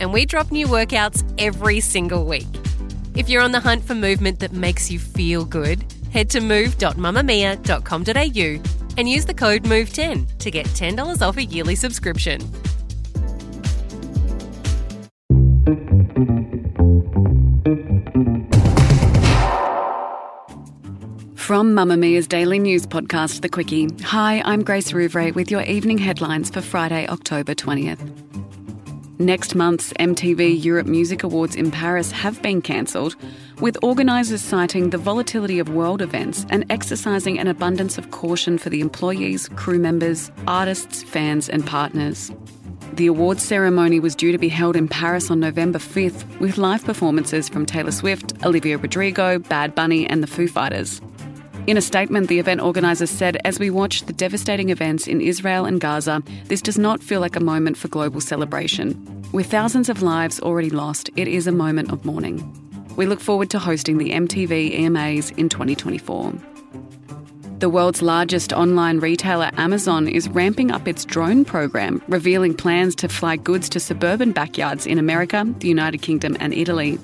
and we drop new workouts every single week. If you're on the hunt for movement that makes you feel good, head to move.mamamia.com.au and use the code MOVE10 to get $10 off a yearly subscription. From Mamamia's daily news podcast, The Quicky. Hi, I'm Grace Rouvray with your evening headlines for Friday, October 20th. Next month's MTV Europe Music Awards in Paris have been cancelled, with organisers citing the volatility of world events and exercising an abundance of caution for the employees, crew members, artists, fans, and partners. The awards ceremony was due to be held in Paris on November 5th, with live performances from Taylor Swift, Olivia Rodrigo, Bad Bunny, and the Foo Fighters. In a statement, the event organisers said, As we watch the devastating events in Israel and Gaza, this does not feel like a moment for global celebration. With thousands of lives already lost, it is a moment of mourning. We look forward to hosting the MTV EMAs in 2024. The world's largest online retailer, Amazon, is ramping up its drone program, revealing plans to fly goods to suburban backyards in America, the United Kingdom, and Italy.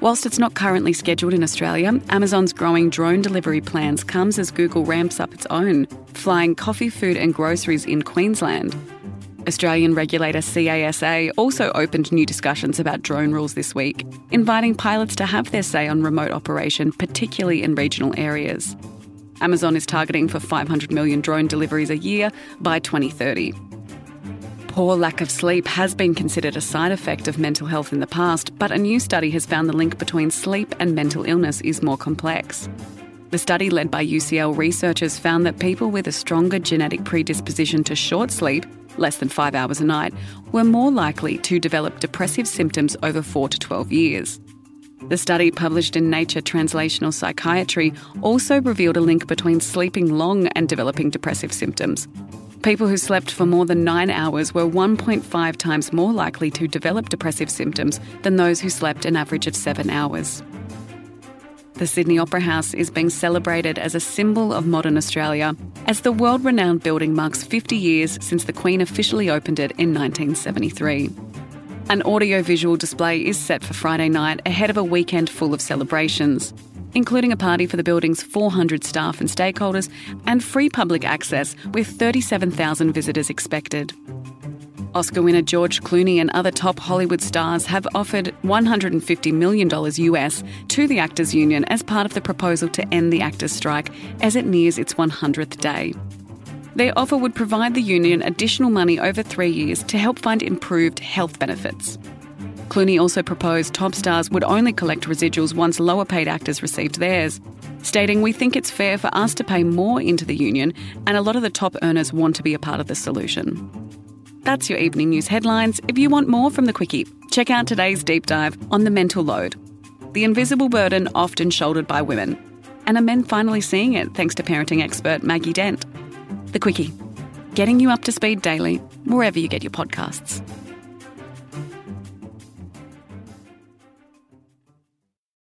Whilst it's not currently scheduled in Australia, Amazon's growing drone delivery plans comes as Google ramps up its own, flying coffee, food and groceries in Queensland. Australian regulator CASA also opened new discussions about drone rules this week, inviting pilots to have their say on remote operation, particularly in regional areas. Amazon is targeting for 500 million drone deliveries a year by 2030. Poor lack of sleep has been considered a side effect of mental health in the past, but a new study has found the link between sleep and mental illness is more complex. The study, led by UCL researchers, found that people with a stronger genetic predisposition to short sleep, less than five hours a night, were more likely to develop depressive symptoms over 4 to 12 years. The study, published in Nature Translational Psychiatry, also revealed a link between sleeping long and developing depressive symptoms. People who slept for more than nine hours were 1.5 times more likely to develop depressive symptoms than those who slept an average of seven hours. The Sydney Opera House is being celebrated as a symbol of modern Australia, as the world renowned building marks 50 years since the Queen officially opened it in 1973. An audiovisual display is set for Friday night ahead of a weekend full of celebrations including a party for the building's 400 staff and stakeholders, and free public access with 37,000 visitors expected. Oscar winner George Clooney and other top Hollywood stars have offered $150 million US to the Actors Union as part of the proposal to end the actors' strike as it nears its 100th day. Their offer would provide the union additional money over three years to help fund improved health benefits. Clooney also proposed top stars would only collect residuals once lower paid actors received theirs, stating, We think it's fair for us to pay more into the union, and a lot of the top earners want to be a part of the solution. That's your evening news headlines. If you want more from the Quicky, check out today's deep dive on the mental load, the invisible burden often shouldered by women. And are men finally seeing it thanks to parenting expert Maggie Dent? The Quicky, getting you up to speed daily, wherever you get your podcasts.